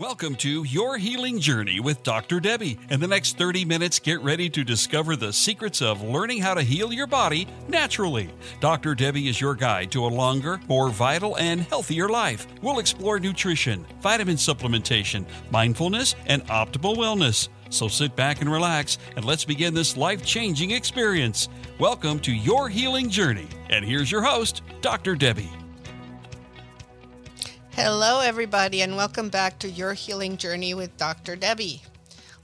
Welcome to Your Healing Journey with Dr. Debbie. In the next 30 minutes, get ready to discover the secrets of learning how to heal your body naturally. Dr. Debbie is your guide to a longer, more vital, and healthier life. We'll explore nutrition, vitamin supplementation, mindfulness, and optimal wellness. So sit back and relax, and let's begin this life changing experience. Welcome to Your Healing Journey. And here's your host, Dr. Debbie. Hello, everybody, and welcome back to Your Healing Journey with Dr. Debbie.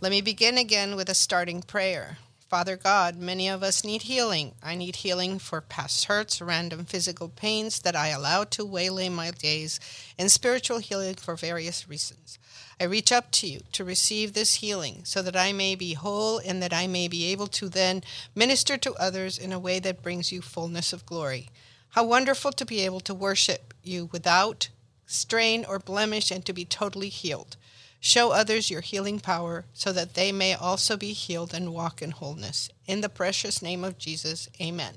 Let me begin again with a starting prayer. Father God, many of us need healing. I need healing for past hurts, random physical pains that I allow to waylay my days, and spiritual healing for various reasons. I reach up to you to receive this healing so that I may be whole and that I may be able to then minister to others in a way that brings you fullness of glory. How wonderful to be able to worship you without strain, or blemish and to be totally healed. Show others your healing power so that they may also be healed and walk in wholeness. In the precious name of Jesus, amen.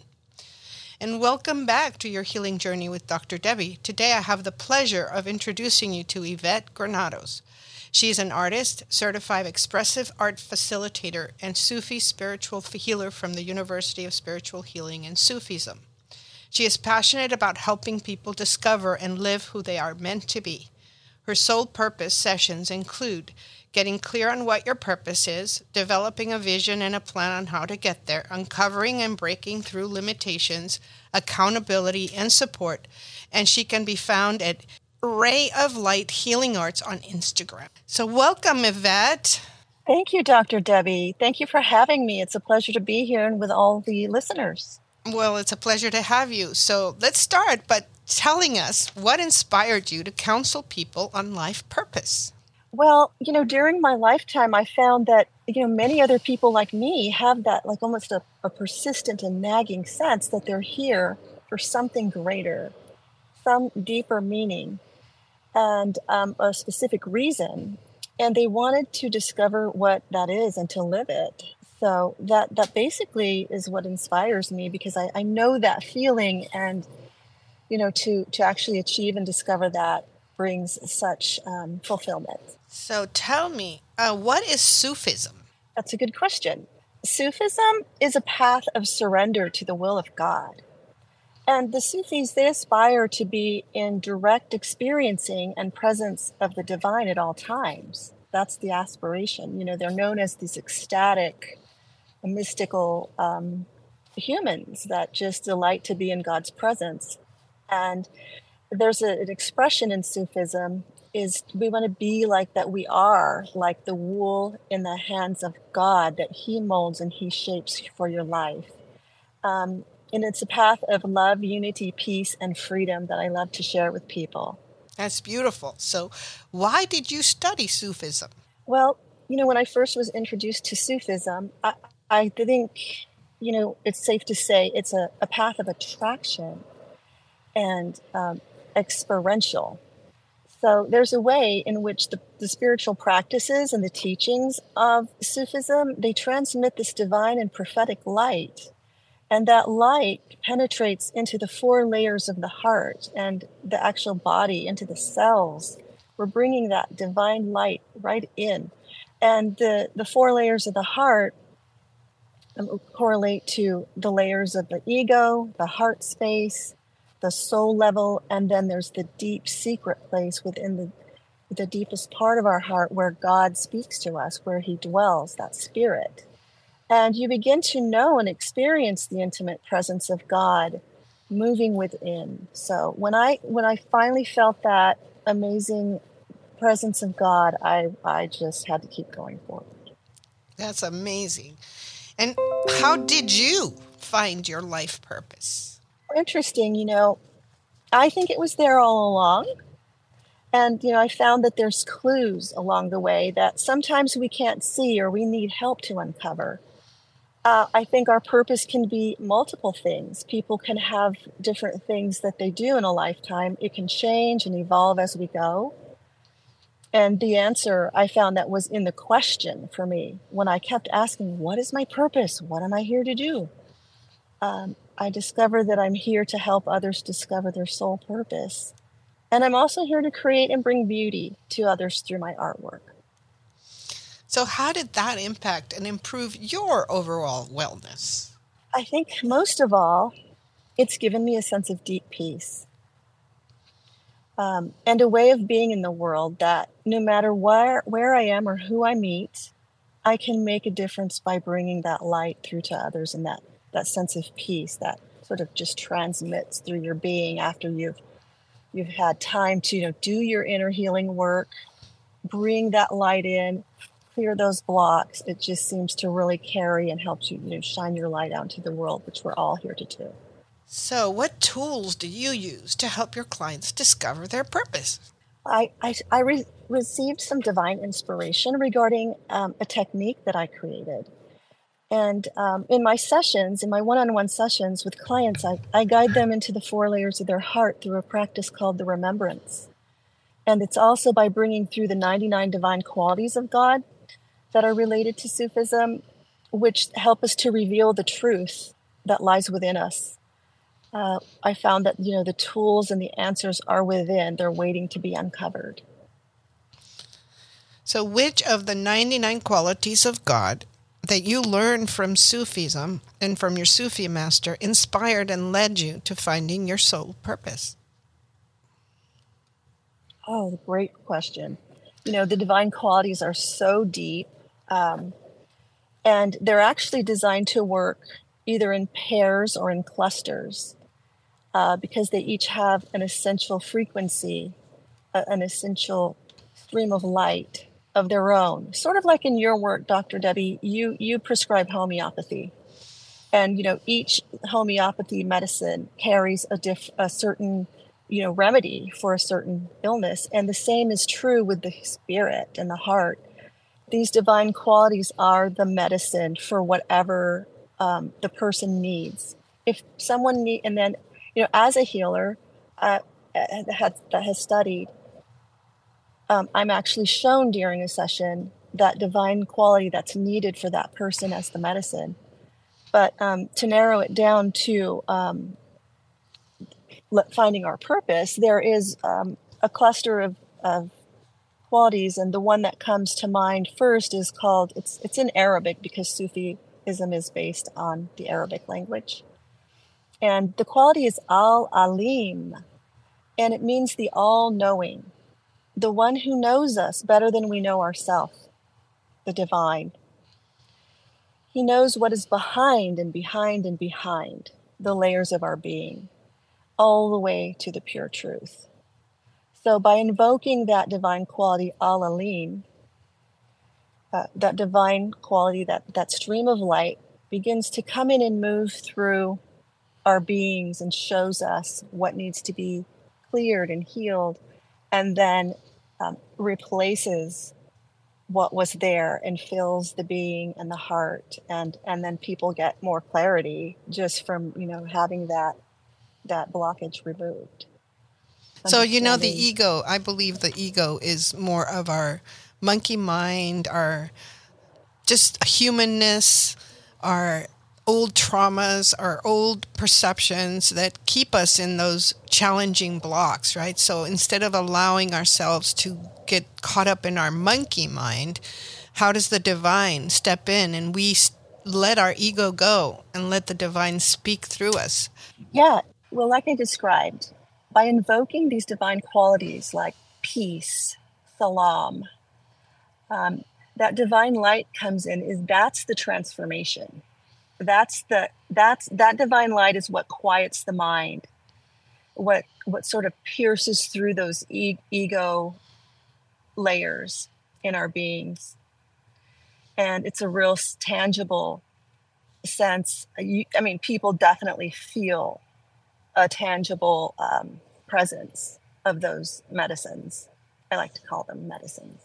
And welcome back to your healing journey with Dr. Debbie. Today I have the pleasure of introducing you to Yvette Granados. She is an artist, certified expressive art facilitator, and Sufi spiritual healer from the University of Spiritual Healing and Sufism. She is passionate about helping people discover and live who they are meant to be. Her soul purpose sessions include getting clear on what your purpose is, developing a vision and a plan on how to get there, uncovering and breaking through limitations, accountability, and support. And she can be found at Ray of Light Healing Arts on Instagram. So, welcome, Yvette. Thank you, Dr. Debbie. Thank you for having me. It's a pleasure to be here and with all the listeners. Well, it's a pleasure to have you. So let's start by telling us what inspired you to counsel people on life purpose. Well, you know, during my lifetime, I found that, you know, many other people like me have that, like almost a, a persistent and nagging sense that they're here for something greater, some deeper meaning, and um, a specific reason. And they wanted to discover what that is and to live it so that that basically is what inspires me because I, I know that feeling and you know to to actually achieve and discover that brings such um, fulfillment. So tell me uh, what is sufism? That's a good question. Sufism is a path of surrender to the will of god. And the sufis they aspire to be in direct experiencing and presence of the divine at all times. That's the aspiration. You know they're known as these ecstatic mystical um, humans that just delight to be in God's presence. And there's a, an expression in Sufism is we want to be like that we are, like the wool in the hands of God that He molds and He shapes for your life. Um, and it's a path of love, unity, peace, and freedom that I love to share with people. That's beautiful. So, why did you study Sufism? Well, you know, when I first was introduced to Sufism, I, I think, you know, it's safe to say it's a, a path of attraction and um, experiential. So there's a way in which the, the spiritual practices and the teachings of Sufism, they transmit this divine and prophetic light. And that light penetrates into the four layers of the heart and the actual body, into the cells. We're bringing that divine light right in. And the, the four layers of the heart Um, correlate to the layers of the ego, the heart space, the soul level, and then there's the deep secret place within the the deepest part of our heart where God speaks to us, where He dwells, that spirit. And you begin to know and experience the intimate presence of God moving within. So when I when I finally felt that amazing presence of God, I I just had to keep going forward. That's amazing. And how did you find your life purpose? Interesting, you know, I think it was there all along. And, you know, I found that there's clues along the way that sometimes we can't see or we need help to uncover. Uh, I think our purpose can be multiple things. People can have different things that they do in a lifetime. It can change and evolve as we go. And the answer I found that was in the question for me when I kept asking, What is my purpose? What am I here to do? Um, I discovered that I'm here to help others discover their soul purpose. And I'm also here to create and bring beauty to others through my artwork. So, how did that impact and improve your overall wellness? I think most of all, it's given me a sense of deep peace um, and a way of being in the world that no matter where, where I am or who I meet, I can make a difference by bringing that light through to others and that, that sense of peace that sort of just transmits through your being after you've you've had time to you know do your inner healing work bring that light in clear those blocks. It just seems to really carry and helps you you know shine your light out into the world which we're all here to do so what tools do you use to help your clients discover their purpose i i, I re- received some divine inspiration regarding um, a technique that i created and um, in my sessions, in my one on one sessions with clients, I, I guide them into the four layers of their heart through a practice called the remembrance. And it's also by bringing through the 99 divine qualities of God that are related to Sufism, which help us to reveal the truth that lies within us. Uh, I found that you know the tools and the answers are within; they're waiting to be uncovered. So, which of the 99 qualities of God that you learned from Sufism and from your Sufi master inspired and led you to finding your soul purpose? Oh, great question. You know, the divine qualities are so deep, um, and they're actually designed to work either in pairs or in clusters uh, because they each have an essential frequency, uh, an essential stream of light of their own. Sort of like in your work, Dr. Debbie, you you prescribe homeopathy. And you know, each homeopathy medicine carries a diff a certain, you know, remedy for a certain illness. And the same is true with the spirit and the heart. These divine qualities are the medicine for whatever um, the person needs. If someone need, and then, you know, as a healer uh, that has studied um, I'm actually shown during a session that divine quality that's needed for that person as the medicine. But um, to narrow it down to um, finding our purpose, there is um, a cluster of, of qualities, and the one that comes to mind first is called it's it's in Arabic because Sufism is based on the Arabic language, and the quality is al alim, and it means the all knowing the one who knows us better than we know ourselves, the divine. He knows what is behind and behind and behind the layers of our being, all the way to the pure truth. So, by invoking that divine quality, Al Alim, uh, that divine quality, that, that stream of light, begins to come in and move through our beings and shows us what needs to be cleared and healed and then um, replaces what was there and fills the being and the heart and and then people get more clarity just from you know having that that blockage removed. So you know the ego i believe the ego is more of our monkey mind our just humanness our old traumas, our old perceptions that keep us in those challenging blocks, right? So instead of allowing ourselves to get caught up in our monkey mind, how does the divine step in and we let our ego go and let the divine speak through us? Yeah, well, like I described, by invoking these divine qualities like peace, salam, um, that divine light comes in is that's the transformation that's the that's that divine light is what quiets the mind. What what sort of pierces through those e- ego layers in our beings. And it's a real tangible sense. I mean people definitely feel a tangible um, presence of those medicines. I like to call them medicines.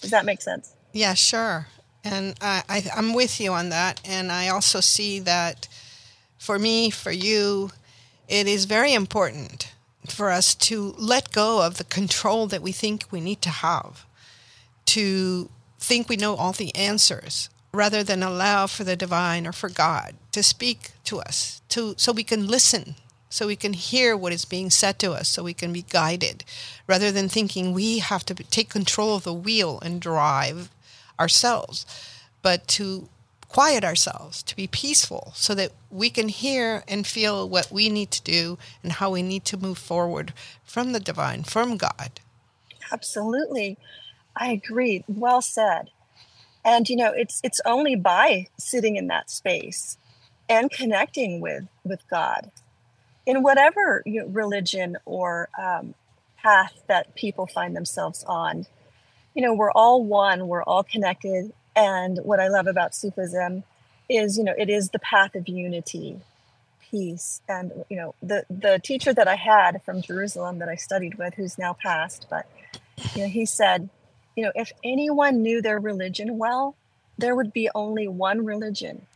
Does that make sense? Yeah sure and I, I, I'm with you on that. And I also see that for me, for you, it is very important for us to let go of the control that we think we need to have, to think we know all the answers, rather than allow for the divine or for God to speak to us, to so we can listen, so we can hear what is being said to us, so we can be guided, rather than thinking we have to take control of the wheel and drive ourselves, but to quiet ourselves, to be peaceful, so that we can hear and feel what we need to do and how we need to move forward from the divine, from God. Absolutely. I agree. Well said. And you know, it's it's only by sitting in that space and connecting with with God in whatever you know, religion or um, path that people find themselves on. You know, we're all one. We're all connected. And what I love about Sufism is, you know, it is the path of unity, peace. And, you know, the, the teacher that I had from Jerusalem that I studied with, who's now passed, but, you know, he said, you know, if anyone knew their religion well, there would be only one religion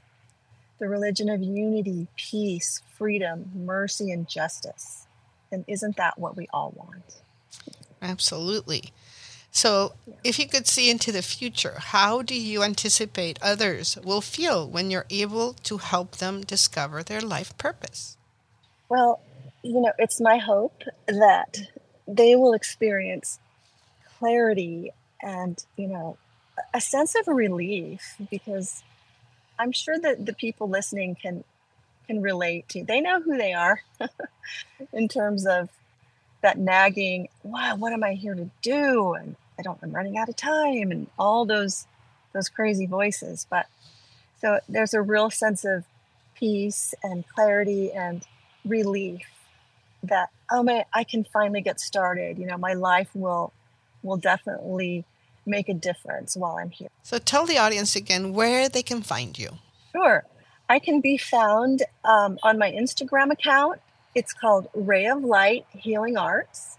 the religion of unity, peace, freedom, mercy, and justice. And isn't that what we all want? Absolutely. So, if you could see into the future, how do you anticipate others will feel when you're able to help them discover their life purpose? Well, you know, it's my hope that they will experience clarity and, you know, a sense of relief because I'm sure that the people listening can can relate to. They know who they are in terms of that nagging, wow, what am I here to do? And I don't, I'm running out of time and all those, those crazy voices. But so there's a real sense of peace and clarity and relief that, oh man, I can finally get started. You know, my life will, will definitely make a difference while I'm here. So tell the audience again where they can find you. Sure. I can be found um, on my Instagram account. It's called Ray of Light Healing Arts.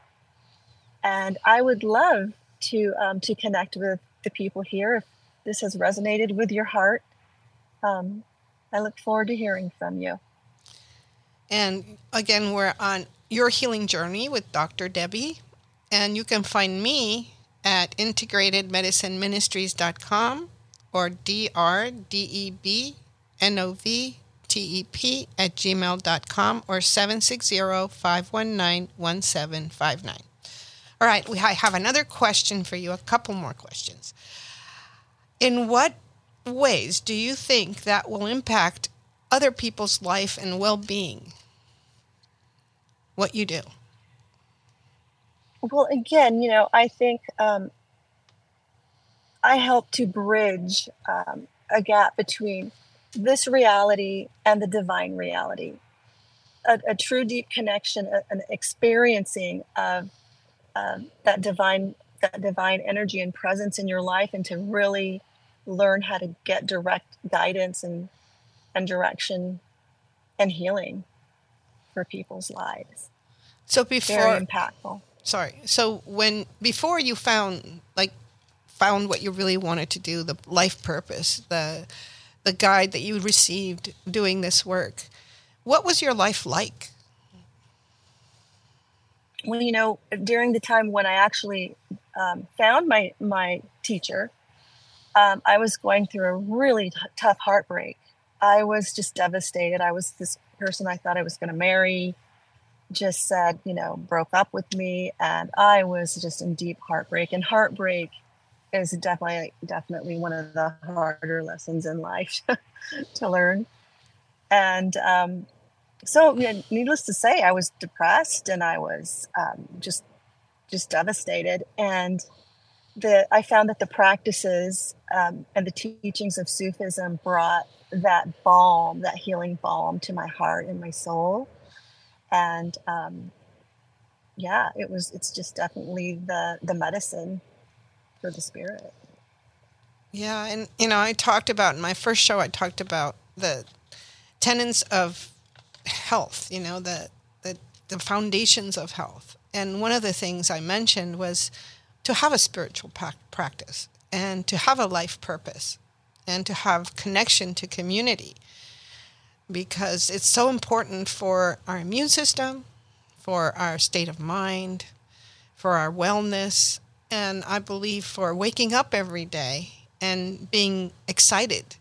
And I would love to um, to connect with the people here. If this has resonated with your heart, um, I look forward to hearing from you. And again, we're on Your Healing Journey with Dr. Debbie. And you can find me at integratedmedicineministries.com or drdebnov.tep at gmail.com or 760-519-1759. All right, we have another question for you, a couple more questions. In what ways do you think that will impact other people's life and well being? What you do? Well, again, you know, I think um, I help to bridge um, a gap between this reality and the divine reality. A, a true deep connection, an experiencing of um, that divine that divine energy and presence in your life and to really learn how to get direct guidance and and direction and healing for people's lives. So before very impactful. Sorry. So when before you found like found what you really wanted to do the life purpose the the guide that you received doing this work what was your life like well, you know, during the time when I actually um, found my my teacher, um, I was going through a really t- tough heartbreak. I was just devastated. I was this person I thought I was going to marry, just said, you know, broke up with me, and I was just in deep heartbreak. And heartbreak is definitely definitely one of the harder lessons in life to learn. And um, so needless to say i was depressed and i was um, just just devastated. And the i found that the practices um, and the teachings of sufism brought that balm that healing balm to my heart and my soul. And um, yeah it was it's just definitely the the medicine for the spirit. Yeah and you know i talked about in my first show i talked about the tenets of health, you know, the, the, the foundations of health. And one of the things I mentioned was to have a spiritual practice and to have a life purpose and to have connection to community because it's so important for our immune system, for our state of mind, for our wellness, and I believe for waking up every day and being excited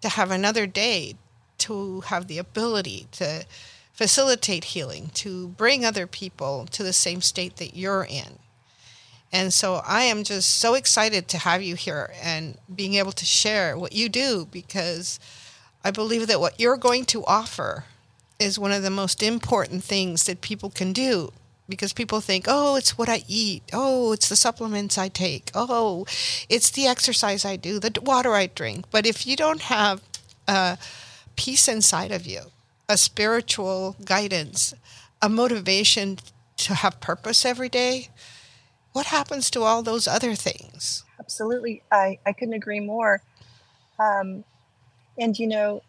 to have another day to have the ability to facilitate healing, to bring other people to the same state that you're in. And so I am just so excited to have you here and being able to share what you do because I believe that what you're going to offer is one of the most important things that people can do because people think, oh, it's what I eat. Oh, it's the supplements I take. Oh, it's the exercise I do, the water I drink. But if you don't have uh, peace inside of you, a spiritual guidance, a motivation to have purpose every day, what happens to all those other things? Absolutely. I, I couldn't agree more. Um, and, you know,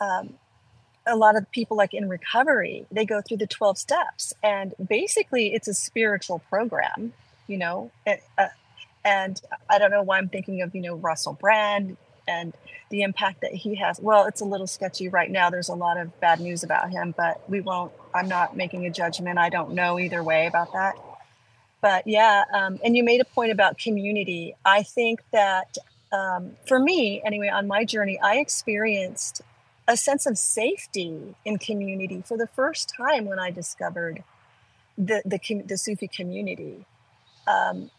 um, a lot of people like in recovery, they go through the 12 steps and basically it's a spiritual program, you know, it, uh, and I don't know why I'm thinking of, you know, Russell Brand and the impact that he has. Well, it's a little sketchy right now. There's a lot of bad news about him, but we won't, I'm not making a judgment. I don't know either way about that. But yeah, um, and you made a point about community. I think that um, for me, anyway, on my journey, I experienced a sense of safety in community for the first time when I discovered the the, the Sufi community. Um,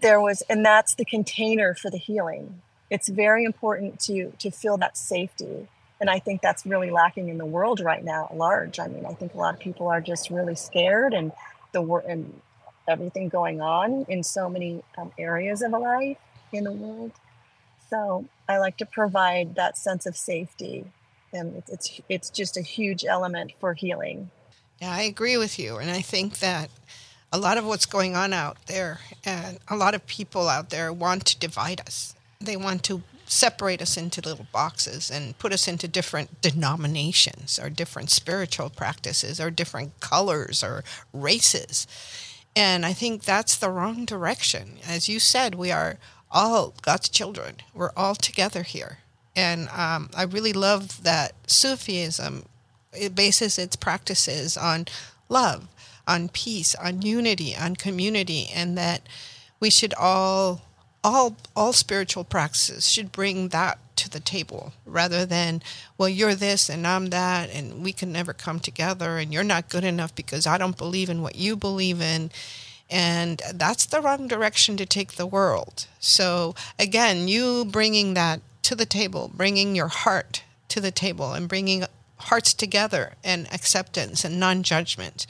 there was, and that's the container for the healing. It's very important to to feel that safety, and I think that's really lacking in the world right now, at large. I mean, I think a lot of people are just really scared, and the and everything going on in so many um, areas of life in the world. So I like to provide that sense of safety, and it's it's just a huge element for healing. Yeah, I agree with you, and I think that a lot of what's going on out there, and a lot of people out there want to divide us. They want to separate us into little boxes and put us into different denominations or different spiritual practices or different colors or races. And I think that's the wrong direction. As you said, we are all God's children. We're all together here. And um, I really love that Sufism it bases its practices on love, on peace, on unity, on community, and that we should all, all, all spiritual practices should bring that to the table rather than, well, you're this and I'm that, and we can never come together, and you're not good enough because I don't believe in what you believe in and that's the wrong direction to take the world. So, again, you bringing that to the table, bringing your heart to the table, and bringing hearts together and acceptance and non judgment,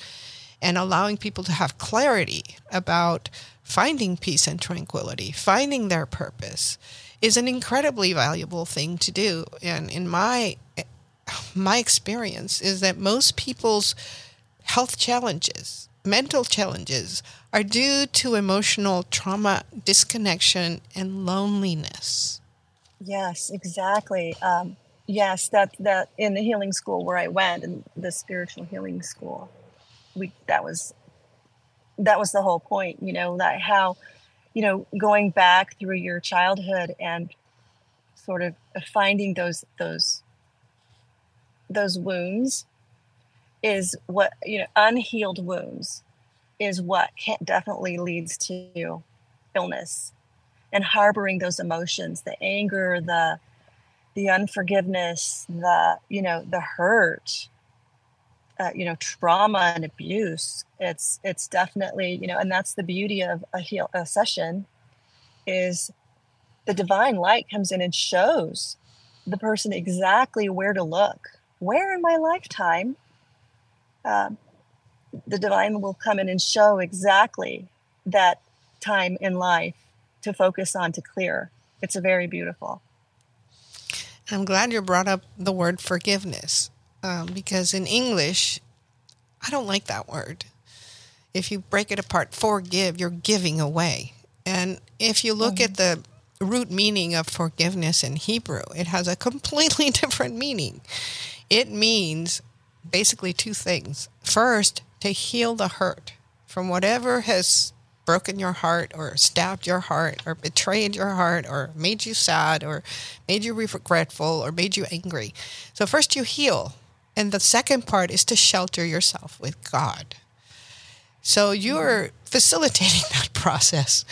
and allowing people to have clarity about finding peace and tranquility, finding their purpose is an incredibly valuable thing to do. And in my my experience is that most people's health challenges, mental challenges are due to emotional trauma, disconnection, and loneliness. Yes, exactly. Um, yes, that that in the healing school where I went, in the spiritual healing school, we that was that was the whole point. You know that how you know going back through your childhood and sort of finding those those those wounds is what you know unhealed wounds is what definitely leads to illness and harboring those emotions the anger the the unforgiveness the you know the hurt uh, you know trauma and abuse it's it's definitely you know and that's the beauty of a heal a session is the divine light comes in and shows the person exactly where to look where in my lifetime um, the divine will come in and show exactly that time in life to focus on to clear. It's a very beautiful. I'm glad you brought up the word forgiveness um, because in English, I don't like that word. If you break it apart, forgive, you're giving away. And if you look mm-hmm. at the root meaning of forgiveness in Hebrew, it has a completely different meaning. It means basically two things. First, to heal the hurt from whatever has broken your heart or stabbed your heart or betrayed your heart or made you sad or made you regretful or made you angry. So, first you heal. And the second part is to shelter yourself with God. So, you're facilitating that process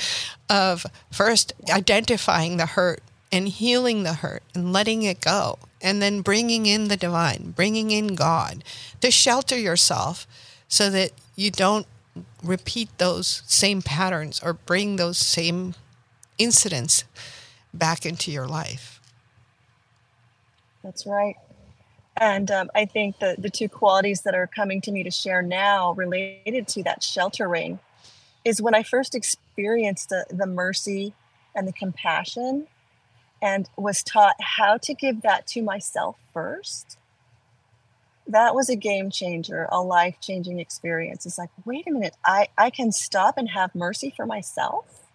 of first identifying the hurt and healing the hurt and letting it go and then bringing in the divine, bringing in God to shelter yourself so that you don't repeat those same patterns or bring those same incidents back into your life. That's right. And um, I think the, the two qualities that are coming to me to share now related to that sheltering is when I first experienced the, the mercy and the compassion and was taught how to give that to myself first. That was a game changer, a life changing experience. It's like, wait a minute, I, I can stop and have mercy for myself?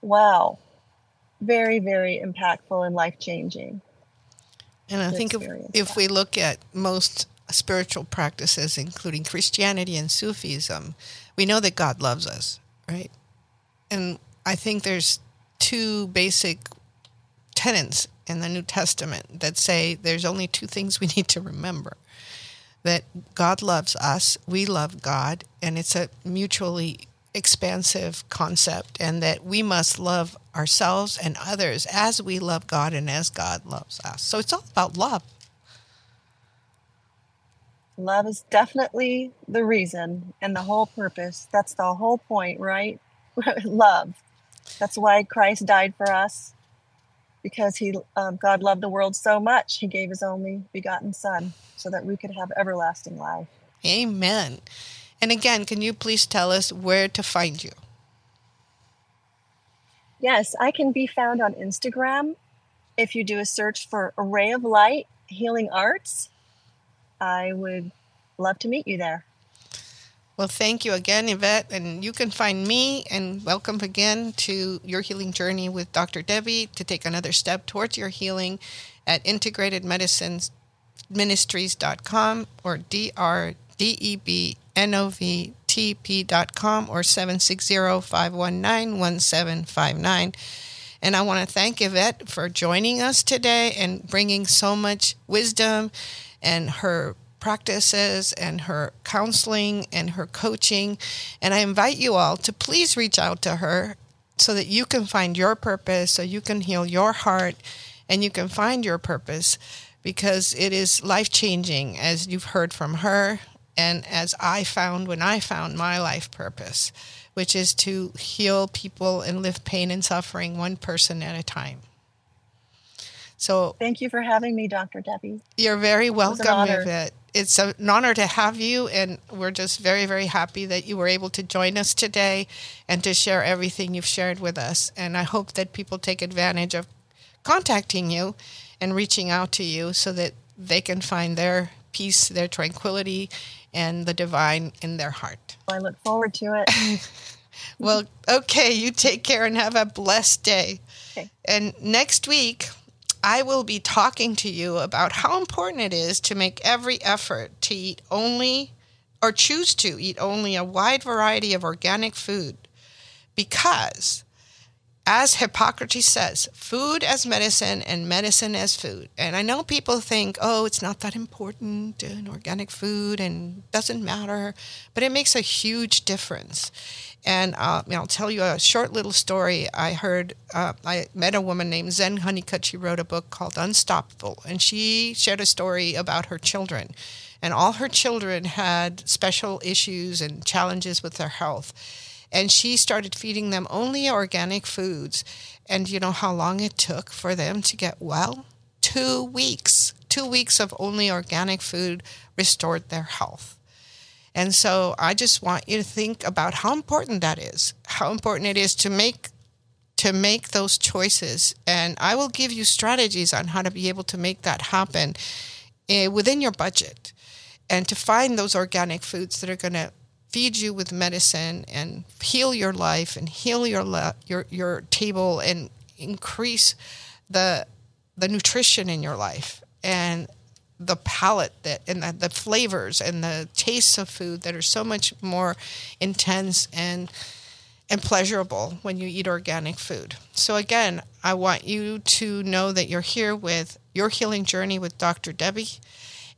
Wow. Very, very impactful and life changing. And I think if, if we look at most spiritual practices, including Christianity and Sufism, we know that God loves us, right? And I think there's two basic tenets in the New Testament that say there's only two things we need to remember that God loves us, we love God, and it's a mutually expansive concept, and that we must love ourselves and others as we love God and as God loves us. So it's all about love. Love is definitely the reason and the whole purpose. That's the whole point, right? love. That's why Christ died for us because he um, God loved the world so much he gave his only begotten son so that we could have everlasting life. Amen. And again, can you please tell us where to find you? Yes, I can be found on Instagram. If you do a search for Array of Light Healing Arts, I would love to meet you there. Well, thank you again, Yvette. And you can find me and welcome again to your healing journey with Dr. Debbie to take another step towards your healing at integratedmedicineministries.com or drdebnovtp.com or 760-519-1759. And I want to thank Yvette for joining us today and bringing so much wisdom and her practices and her counseling and her coaching. And I invite you all to please reach out to her so that you can find your purpose, so you can heal your heart and you can find your purpose because it is life changing, as you've heard from her and as I found when I found my life purpose, which is to heal people and lift pain and suffering one person at a time. So thank you for having me, Dr. Debbie. You're very welcome, it it's an honor to have you, and we're just very, very happy that you were able to join us today and to share everything you've shared with us. And I hope that people take advantage of contacting you and reaching out to you so that they can find their peace, their tranquility, and the divine in their heart. I look forward to it. well, okay, you take care and have a blessed day. Okay. And next week, I will be talking to you about how important it is to make every effort to eat only or choose to eat only a wide variety of organic food because as Hippocrates says, food as medicine and medicine as food. And I know people think, oh, it's not that important and organic food and doesn't matter, but it makes a huge difference. And uh, I'll tell you a short little story. I heard, uh, I met a woman named Zen Honeycutt. She wrote a book called Unstoppable, and she shared a story about her children. And all her children had special issues and challenges with their health. And she started feeding them only organic foods. And you know how long it took for them to get well? Two weeks. Two weeks of only organic food restored their health. And so I just want you to think about how important that is, how important it is to make to make those choices. And I will give you strategies on how to be able to make that happen uh, within your budget and to find those organic foods that are going to feed you with medicine and heal your life and heal your your your table and increase the the nutrition in your life and the palate that and the, the flavors and the tastes of food that are so much more intense and and pleasurable when you eat organic food. So again, I want you to know that you're here with your healing journey with Dr. Debbie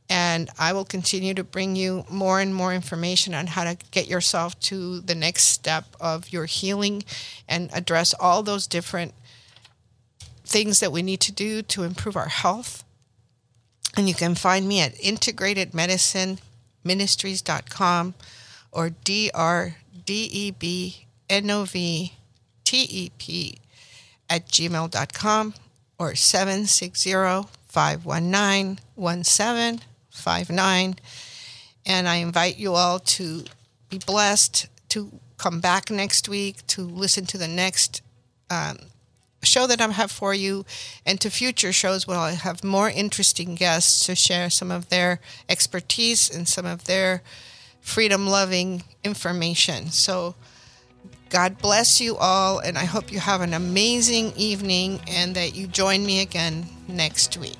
and I will continue to bring you more and more information on how to get yourself to the next step of your healing and address all those different things that we need to do to improve our health. And you can find me at integratedmedicineministries.com or D-R-D-E-B-N-O-V-T-E-P at gmail.com or 760-519-1759. And I invite you all to be blessed, to come back next week, to listen to the next um, show that I have for you, and to future shows where I have more interesting guests to share some of their expertise and some of their freedom loving information. So, God bless you all, and I hope you have an amazing evening and that you join me again next week.